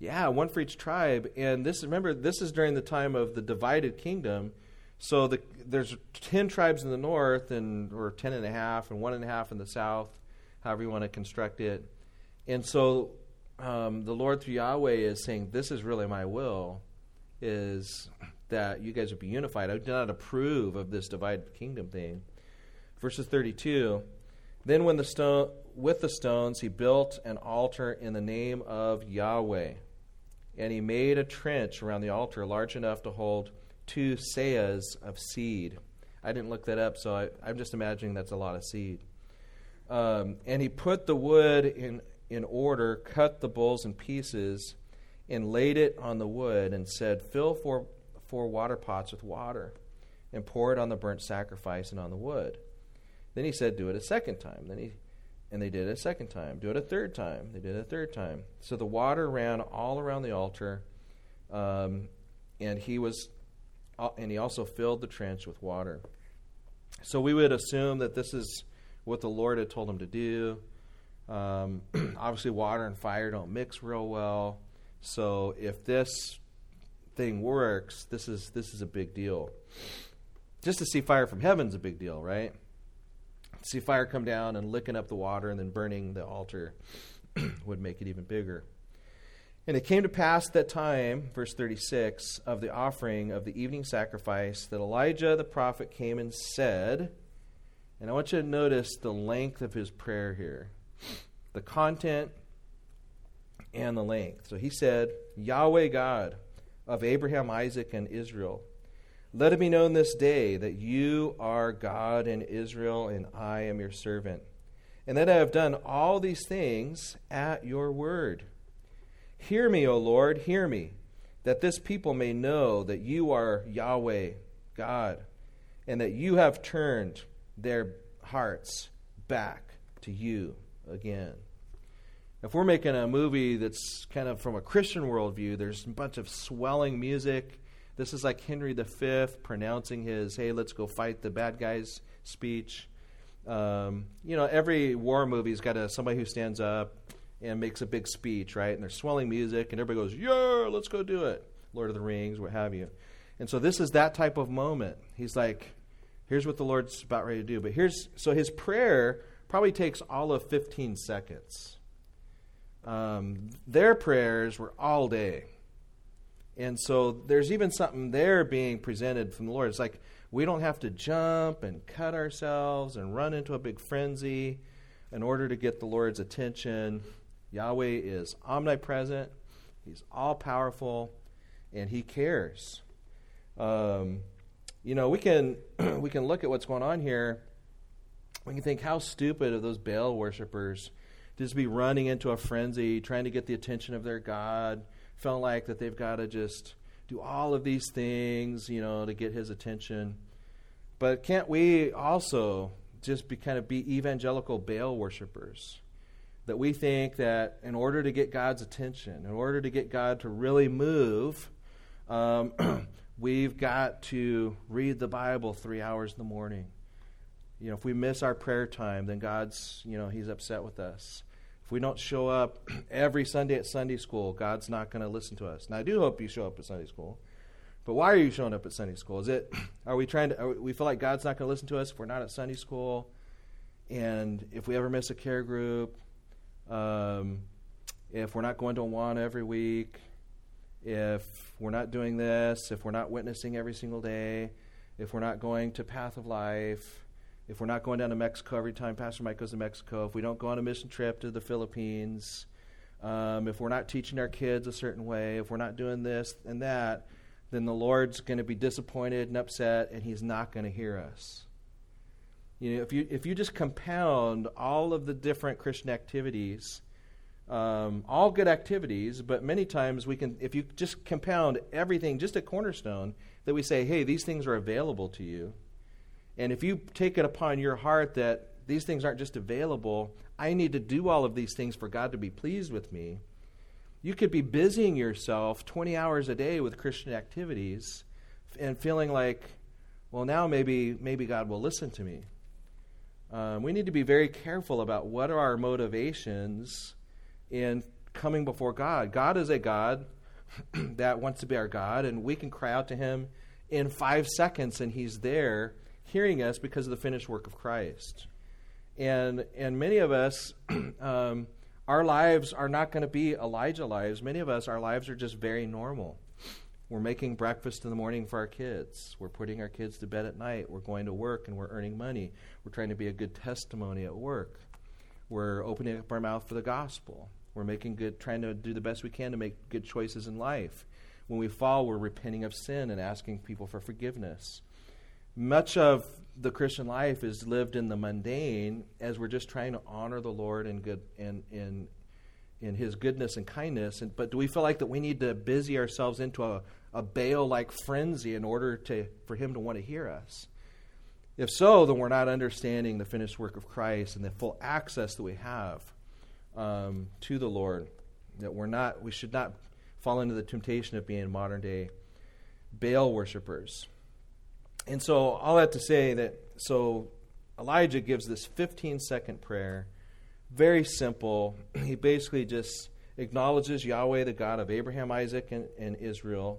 Yeah, one for each tribe. And this remember, this is during the time of the divided kingdom. So the, there's ten tribes in the north, and or ten and a half, and one and a half in the south, however you want to construct it. And so um, the Lord through Yahweh is saying, "This is really my will, is that you guys would be unified. I do not approve of this divided kingdom thing." Verses thirty-two. Then, when the stone with the stones, he built an altar in the name of Yahweh, and he made a trench around the altar large enough to hold two seahs of seed. I didn't look that up, so I, am just imagining that's a lot of seed. Um, and he put the wood in, in order, cut the bulls in pieces, and laid it on the wood, and said, Fill four, four water pots with water, and pour it on the burnt sacrifice and on the wood. Then he said, Do it a second time. Then he and they did it a second time. Do it a third time. They did it a third time. So the water ran all around the altar, um, and he was and he also filled the trench with water. So we would assume that this is what the Lord had told him to do. Um, obviously, water and fire don't mix real well. So if this thing works, this is this is a big deal. Just to see fire from heaven's a big deal, right? see fire come down and licking up the water and then burning the altar would make it even bigger. And it came to pass that time, verse 36, of the offering of the evening sacrifice, that Elijah the prophet came and said, and I want you to notice the length of his prayer here, the content and the length. So he said, Yahweh God of Abraham, Isaac, and Israel, let it be known this day that you are God in Israel, and I am your servant, and that I have done all these things at your word. Hear me, O Lord, hear me, that this people may know that you are Yahweh, God, and that you have turned their hearts back to you again. If we're making a movie that's kind of from a Christian worldview, there's a bunch of swelling music. This is like Henry V pronouncing his, hey, let's go fight the bad guys speech. Um, you know, every war movie's got a, somebody who stands up and makes a big speech, right? And there's swelling music, and everybody goes, "Yeah, let's go do it." Lord of the Rings, what have you. And so this is that type of moment. He's like, "Here's what the Lord's about ready to do." But here's so his prayer probably takes all of 15 seconds. Um, their prayers were all day. And so there's even something there being presented from the Lord. It's like we don't have to jump and cut ourselves and run into a big frenzy in order to get the Lord's attention. Yahweh is omnipresent, He's all powerful, and He cares. Um, you know, we can we can look at what's going on here. We can think how stupid of those Baal worshippers just be running into a frenzy, trying to get the attention of their God, feeling like that they've got to just do all of these things, you know, to get His attention. But can't we also just be kind of be evangelical Baal worshippers? that we think that in order to get God's attention, in order to get God to really move, um, we've got to read the Bible three hours in the morning. You know, if we miss our prayer time, then God's, you know, He's upset with us. If we don't show up every Sunday at Sunday school, God's not going to listen to us. Now, I do hope you show up at Sunday school. But why are you showing up at Sunday school? Is it, are we trying to, we feel like God's not going to listen to us if we're not at Sunday school? And if we ever miss a care group, um, if we're not going to Awana every week, if we're not doing this, if we're not witnessing every single day, if we're not going to Path of Life, if we're not going down to Mexico every time Pastor Mike goes to Mexico, if we don't go on a mission trip to the Philippines, um, if we're not teaching our kids a certain way, if we're not doing this and that, then the Lord's going to be disappointed and upset, and He's not going to hear us. You know, if you if you just compound all of the different Christian activities, um, all good activities, but many times we can, if you just compound everything, just a cornerstone that we say, hey, these things are available to you, and if you take it upon your heart that these things aren't just available, I need to do all of these things for God to be pleased with me. You could be busying yourself 20 hours a day with Christian activities and feeling like, well, now maybe maybe God will listen to me. Um, we need to be very careful about what are our motivations in coming before God. God is a God that wants to be our God, and we can cry out to Him in five seconds, and He's there hearing us because of the finished work of Christ. And and many of us, um, our lives are not going to be Elijah lives. Many of us, our lives are just very normal. We're making breakfast in the morning for our kids. We're putting our kids to bed at night. We're going to work and we're earning money. We're trying to be a good testimony at work. We're opening up our mouth for the gospel. We're making good, trying to do the best we can to make good choices in life. When we fall, we're repenting of sin and asking people for forgiveness. Much of the Christian life is lived in the mundane as we're just trying to honor the Lord and good and in in His goodness and kindness. And, but do we feel like that we need to busy ourselves into a, a Baal like frenzy in order to for Him to want to hear us? If so, then we're not understanding the finished work of Christ and the full access that we have um, to the Lord. That we're not, we should not fall into the temptation of being modern day Baal worshippers. And so, all that to say that, so Elijah gives this 15 second prayer, very simple. He basically just acknowledges Yahweh, the God of Abraham, Isaac, and, and Israel.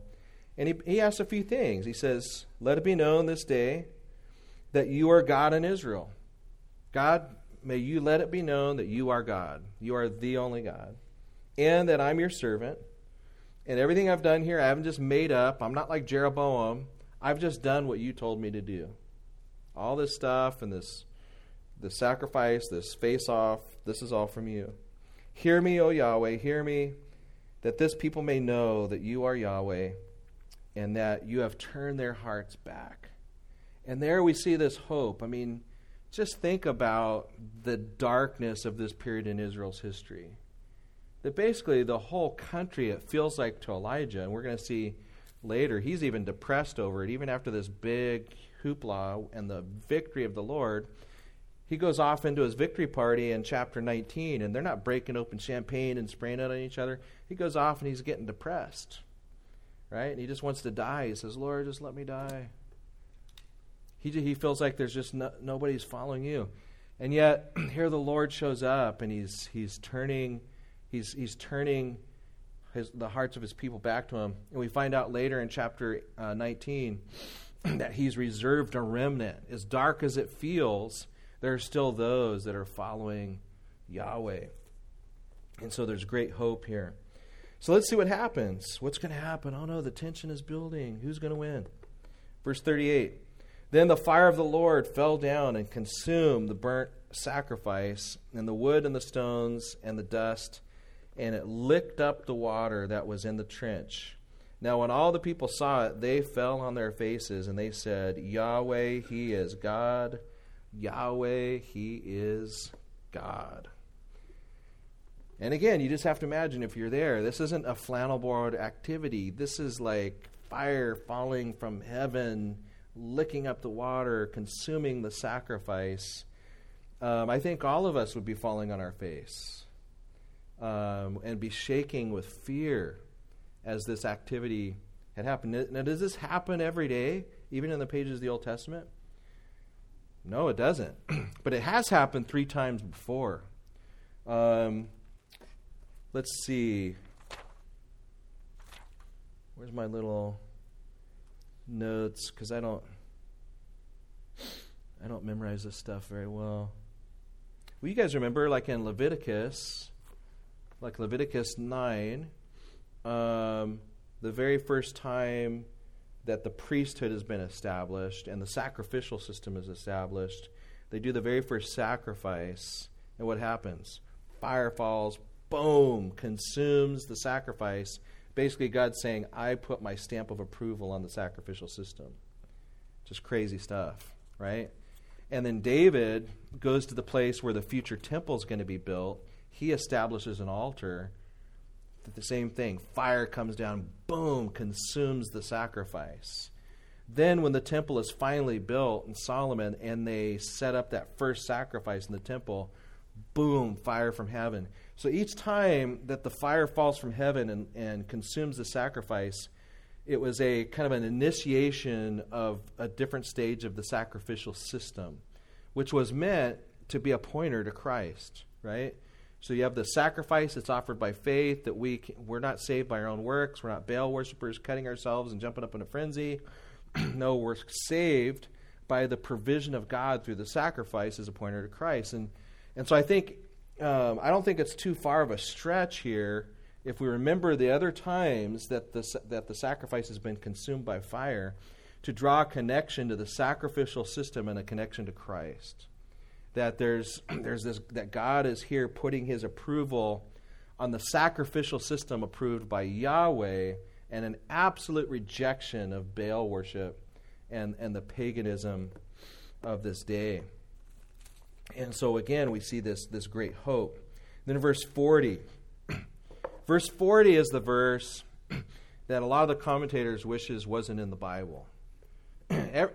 And he, he asks a few things. He says, Let it be known this day that you are God in Israel. God, may you let it be known that you are God. You are the only God. And that I'm your servant. And everything I've done here, I haven't just made up. I'm not like Jeroboam. I've just done what you told me to do. All this stuff and this the sacrifice, this face off, this is all from you. Hear me, O Yahweh, hear me, that this people may know that you are Yahweh and that you have turned their hearts back. And there we see this hope. I mean, just think about the darkness of this period in Israel's history. That basically the whole country, it feels like to Elijah, and we're going to see later, he's even depressed over it, even after this big hoopla and the victory of the Lord. He goes off into his victory party in chapter 19, and they're not breaking open champagne and spraying it on each other. He goes off and he's getting depressed, right? And he just wants to die. He says, Lord, just let me die. He, he feels like there's just no, nobody's following you. And yet, here the Lord shows up and he's, he's turning, he's, he's turning his, the hearts of his people back to him. And we find out later in chapter uh, 19 that he's reserved a remnant. As dark as it feels, there are still those that are following Yahweh. And so there's great hope here. So let's see what happens. What's going to happen? Oh no, the tension is building. Who's going to win? Verse 38. Then the fire of the Lord fell down and consumed the burnt sacrifice, and the wood and the stones and the dust, and it licked up the water that was in the trench. Now, when all the people saw it, they fell on their faces, and they said, Yahweh, He is God. Yahweh, He is God. And again, you just have to imagine if you're there, this isn't a flannel board activity. This is like fire falling from heaven licking up the water, consuming the sacrifice, um, I think all of us would be falling on our face um, and be shaking with fear as this activity had happened. Now, does this happen every day, even in the pages of the Old Testament? No, it doesn't. but it has happened three times before. Um, let's see. Where's my little notes because I don't I don't memorize this stuff very well. Well, you guys remember, like in Leviticus, like Leviticus nine, um, the very first time that the priesthood has been established and the sacrificial system is established, they do the very first sacrifice, and what happens? Fire falls, boom, consumes the sacrifice, Basically, God's saying, I put my stamp of approval on the sacrificial system. Just crazy stuff, right? And then David goes to the place where the future temple is going to be built. He establishes an altar. The same thing. Fire comes down, boom, consumes the sacrifice. Then, when the temple is finally built in Solomon and they set up that first sacrifice in the temple, boom, fire from heaven. So each time that the fire falls from heaven and, and consumes the sacrifice, it was a kind of an initiation of a different stage of the sacrificial system, which was meant to be a pointer to Christ, right? So you have the sacrifice that's offered by faith that we we're not saved by our own works. We're not Baal worshippers cutting ourselves and jumping up in a frenzy. no, we're saved by the provision of God through the sacrifice as a pointer to Christ. And and so I think um, I don't think it's too far of a stretch here if we remember the other times that the that the sacrifice has been consumed by fire to draw a connection to the sacrificial system and a connection to Christ that there's there's this that God is here putting his approval on the sacrificial system approved by Yahweh and an absolute rejection of Baal worship and, and the paganism of this day. And so again we see this this great hope. Then verse 40. verse 40 is the verse that a lot of the commentators wishes wasn't in the Bible.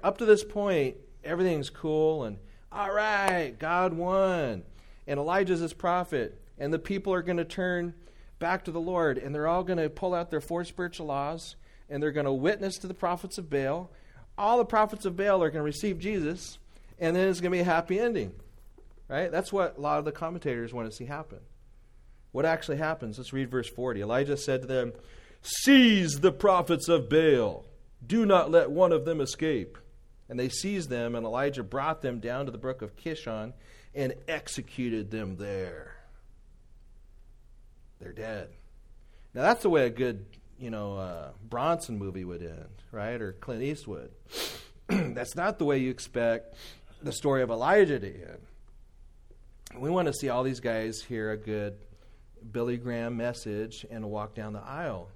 Up to this point, everything's cool and all right, God won. And Elijah's his prophet. And the people are going to turn back to the Lord. And they're all going to pull out their four spiritual laws. And they're going to witness to the prophets of Baal. All the prophets of Baal are going to receive Jesus. And then it's going to be a happy ending. Right? That's what a lot of the commentators want to see happen. What actually happens? Let's read verse 40. Elijah said to them, Seize the prophets of Baal. Do not let one of them escape. And they seized them, and Elijah brought them down to the brook of Kishon and executed them there. They're dead. Now, that's the way a good, you know, uh, Bronson movie would end, right? Or Clint Eastwood. that's not the way you expect the story of Elijah to end. We want to see all these guys hear a good Billy Graham message and walk down the aisle.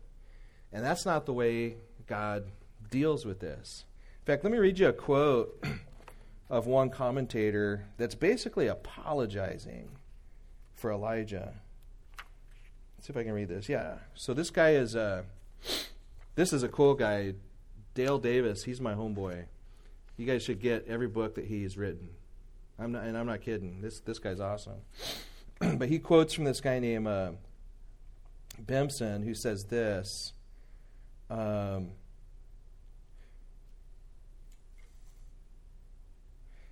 And that's not the way God deals with this. Fact, let me read you a quote of one commentator that's basically apologizing for Elijah. Let's see if I can read this. Yeah. So this guy is a this is a cool guy, Dale Davis. He's my homeboy. You guys should get every book that he's written. I'm not, and I'm not kidding. This this guy's awesome. but he quotes from this guy named uh, Bempson, who says this. Um,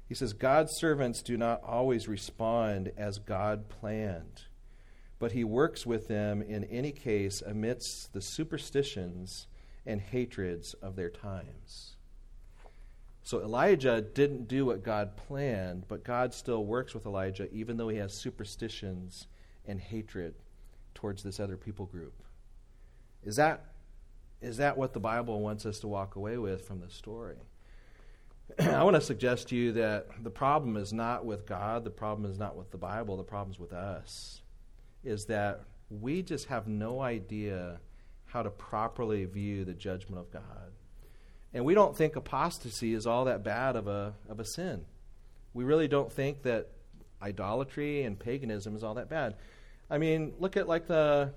He says, God's servants do not always respond as God planned, but he works with them in any case amidst the superstitions and hatreds of their times. So Elijah didn't do what God planned, but God still works with Elijah even though he has superstitions and hatred towards this other people group. Is that is that what the Bible wants us to walk away with from the story? I want to suggest to you that the problem is not with God, the problem is not with the Bible, the problem is with us. Is that we just have no idea how to properly view the judgment of God. And we don't think apostasy is all that bad of a, of a sin. We really don't think that idolatry and paganism is all that bad. I mean, look at like the.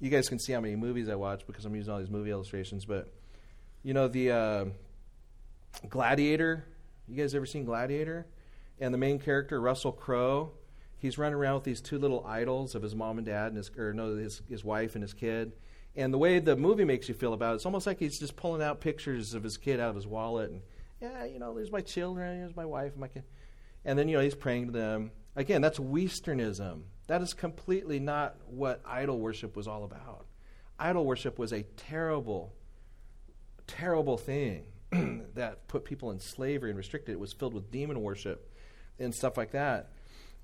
You guys can see how many movies I watch because I'm using all these movie illustrations, but you know the uh, Gladiator. You guys ever seen Gladiator? And the main character, Russell Crowe, he's running around with these two little idols of his mom and dad, and his, or no, his, his wife and his kid. And the way the movie makes you feel about it, it's almost like he's just pulling out pictures of his kid out of his wallet. And, yeah, you know, there's my children, there's my wife, and my kid. And then, you know, he's praying to them. Again, that's Westernism. That is completely not what idol worship was all about. Idol worship was a terrible, terrible thing. that put people in slavery and restricted. It was filled with demon worship and stuff like that.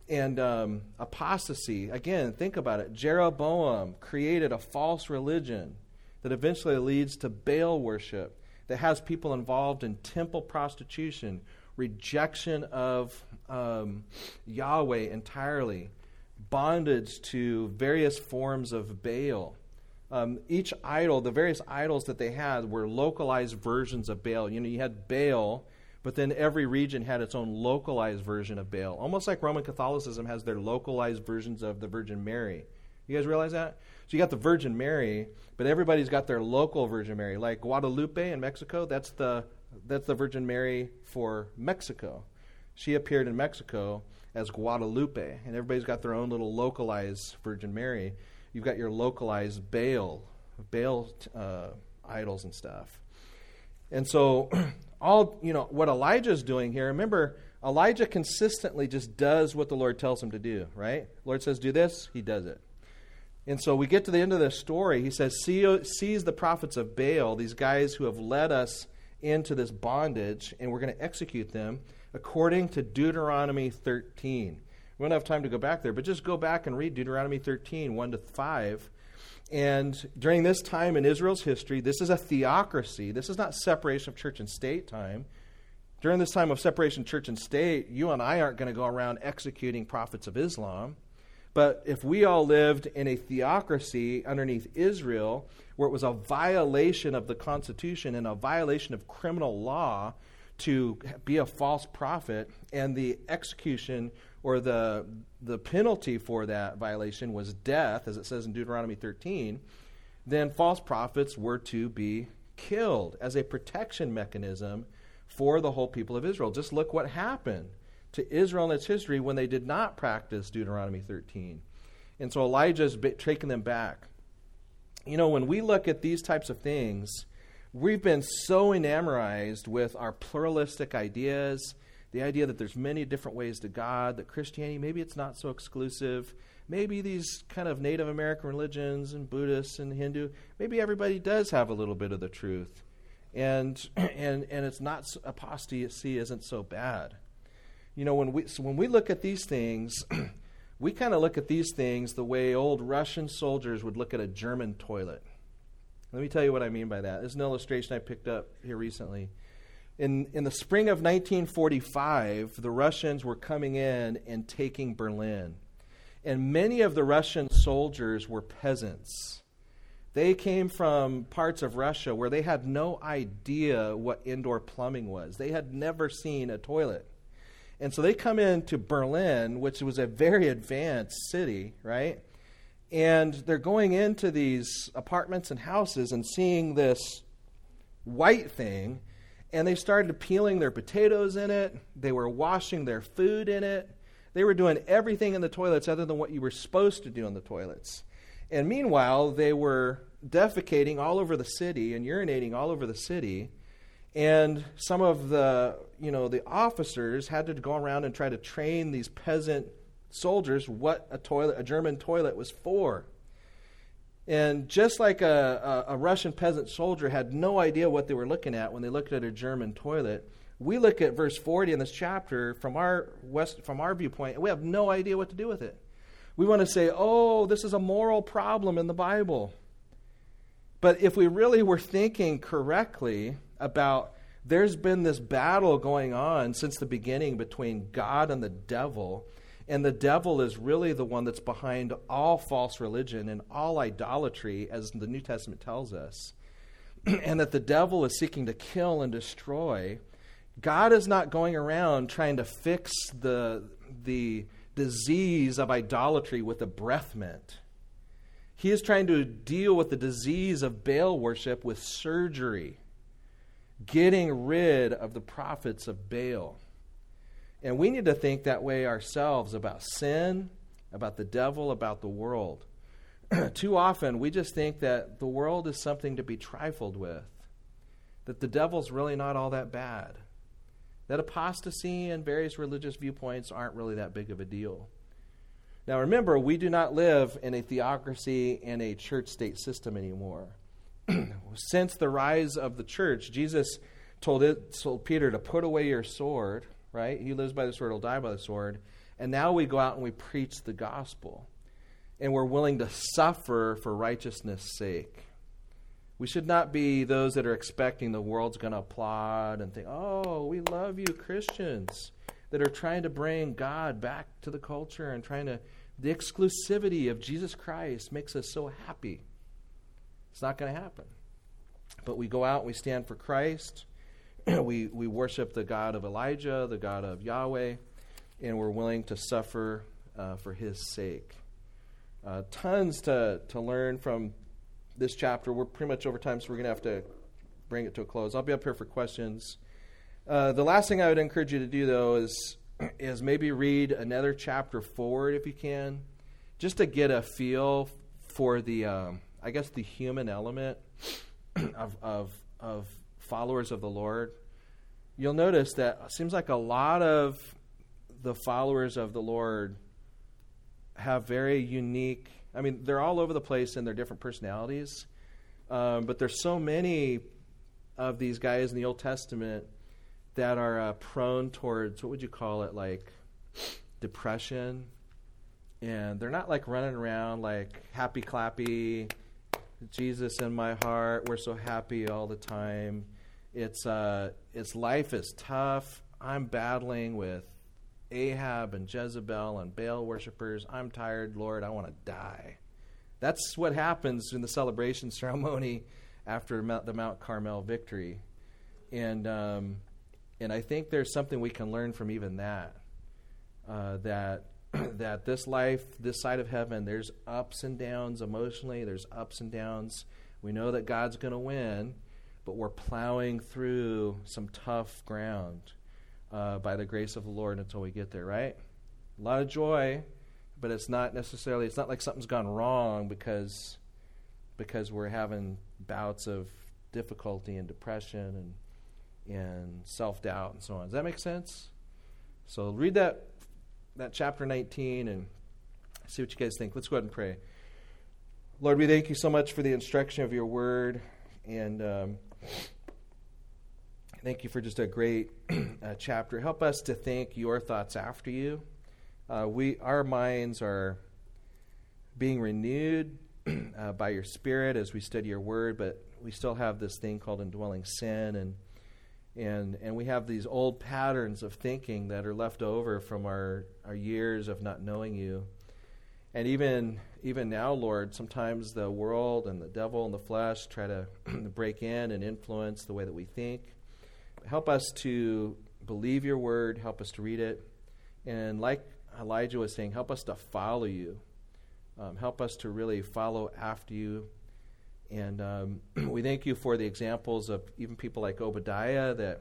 And um, apostasy, again, think about it. Jeroboam created a false religion that eventually leads to Baal worship, that has people involved in temple prostitution, rejection of um, Yahweh entirely, bondage to various forms of Baal um, each idol, the various idols that they had, were localized versions of Baal. You know, you had Baal, but then every region had its own localized version of Baal, almost like Roman Catholicism has their localized versions of the Virgin Mary. You guys realize that? So you got the Virgin Mary, but everybody's got their local Virgin Mary. Like Guadalupe in Mexico, that's the that's the Virgin Mary for Mexico. She appeared in Mexico as Guadalupe, and everybody's got their own little localized Virgin Mary you've got your localized Baal, Baal uh, idols and stuff. And so, all you know, what Elijah is doing here. Remember, Elijah consistently just does what the Lord tells him to do, right? Lord says, do this, he does it. And so we get to the end of the story. He says, Seize the prophets of Baal, these guys who have led us into this bondage, and we're going to execute them according to Deuteronomy 13. We won't have time to go back there, but just go back and read Deuteronomy 13, 1 to 5. And during this time in Israel's history, this is a theocracy. This is not separation of church and state time. During this time of separation church and state, you and I aren't going to go around executing prophets of Islam. But if we all lived in a theocracy underneath Israel, where it was a violation of the Constitution and a violation of criminal law to be a false prophet, and the execution or the, the penalty for that violation was death, as it says in Deuteronomy 13, then false prophets were to be killed as a protection mechanism for the whole people of Israel. Just look what happened to Israel in its history when they did not practice Deuteronomy 13. And so Elijah's taking them back. You know, when we look at these types of things, we've been so enamorized with our pluralistic ideas the idea that there's many different ways to God, that Christianity, maybe it's not so exclusive. Maybe these kind of Native American religions and Buddhists and Hindu, maybe everybody does have a little bit of the truth. And, and, and it's not, apostasy isn't so bad. You know, when we, so when we look at these things, we kind of look at these things the way old Russian soldiers would look at a German toilet. Let me tell you what I mean by that. This is an illustration I picked up here recently. In, in the spring of 1945, the Russians were coming in and taking Berlin. And many of the Russian soldiers were peasants. They came from parts of Russia where they had no idea what indoor plumbing was. They had never seen a toilet. And so they come into Berlin, which was a very advanced city, right? And they're going into these apartments and houses and seeing this white thing and they started peeling their potatoes in it. They were washing their food in it. They were doing everything in the toilets other than what you were supposed to do in the toilets. And meanwhile, they were defecating all over the city and urinating all over the city. And some of the, you know, the officers had to go around and try to train these peasant soldiers what a toilet, a German toilet was for. And just like a, a, a, Russian peasant soldier had no idea what they were looking at when they looked at a German toilet, we look at verse 40 in this chapter from our, west, from our viewpoint, and we have no idea what to do with it. We want to say, oh, this is a moral problem in the Bible. But if we really were thinking correctly about there's been this battle going on since the beginning between God and the devil, and the devil is really the one that's behind all false religion and all idolatry, as the New Testament tells us. and that the devil is seeking to kill and destroy. God is not going around trying to fix the, the disease of idolatry with a breath mint. He is trying to deal with the disease of Baal worship with surgery, getting rid of the prophets of Baal. And we need to think that way ourselves about sin, about the devil, about the world. Too often, we just think that the world is something to be trifled with, that the devil's really not all that bad, that apostasy and various religious viewpoints aren't really that big of a deal. Now, remember, we do not live in a theocracy and a church state system anymore. Since the rise of the church, Jesus told, it, told Peter to put away your sword right? He lives by the sword, he'll die by the sword. And now we go out and we preach the gospel. And we're willing to suffer for righteousness' sake. We should not be those that are expecting the world's going to applaud and think, oh, we love you, Christians, that are trying to bring God back to the culture and trying to. The exclusivity of Jesus Christ makes us so happy. It's not going to happen. But we go out and we stand for Christ. we, we worship the God of Elijah, the God of Yahweh, and we're willing to suffer uh, for his sake. Uh, tons to, to learn from this chapter. We're pretty much over time, so we're going to have to bring it to a close. I'll be up here for questions. Uh, the last thing I would encourage you to do, though, is, is maybe read another chapter forward if you can, just to get a feel for the, um, I guess, the human element of, of, of followers of the Lord. you'll notice that it seems like a lot of the followers of the Lord have very unique. I mean, they're all over the place in their different personalities, um, but there's so many of these guys in the Old Testament that are uh, prone towards what would you call it, like depression, and they're not like running around like happy clappy, Jesus in my heart. We're so happy all the time. It's uh, it's life is tough. I'm battling with Ahab and Jezebel and Baal worshippers. I'm tired, Lord. I want to die. That's what happens in the celebration ceremony after the Mount Carmel victory, and um, and I think there's something we can learn from even that. Uh, that that this life, this side of heaven, there's ups and downs emotionally. There's ups and downs. We know that God's going to win, but we're plowing through some tough ground uh, by the grace of the Lord until we get there. Right? A lot of joy, but it's not necessarily. It's not like something's gone wrong because because we're having bouts of difficulty and depression and and self doubt and so on. Does that make sense? So read that that chapter 19 and see what you guys think. Let's go ahead and pray. Lord, we thank you so much for the instruction of your word, and um, thank you for just a great uh, chapter. Help us to think your thoughts after you. Uh, we, our minds are being renewed uh, by your Spirit as we study your word, but we still have this thing called indwelling sin, and and and we have these old patterns of thinking that are left over from our our years of not knowing you and even even now lord sometimes the world and the devil and the flesh try to break in and influence the way that we think. Help us to believe your word. Help us to read it. And like elijah was saying help us to follow you. Um, help us to really follow after you. And um, we thank you for the examples of even people like Obadiah that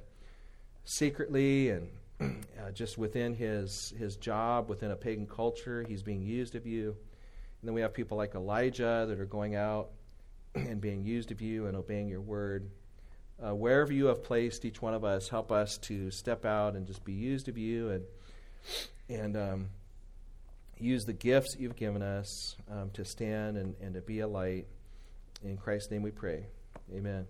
secretly and uh, just within his, his job, within a pagan culture, he's being used of you. And then we have people like Elijah that are going out and being used of you and obeying your word. Uh, wherever you have placed each one of us, help us to step out and just be used of you and and um, use the gifts you've given us um, to stand and, and to be a light in Christ's name we pray. Amen.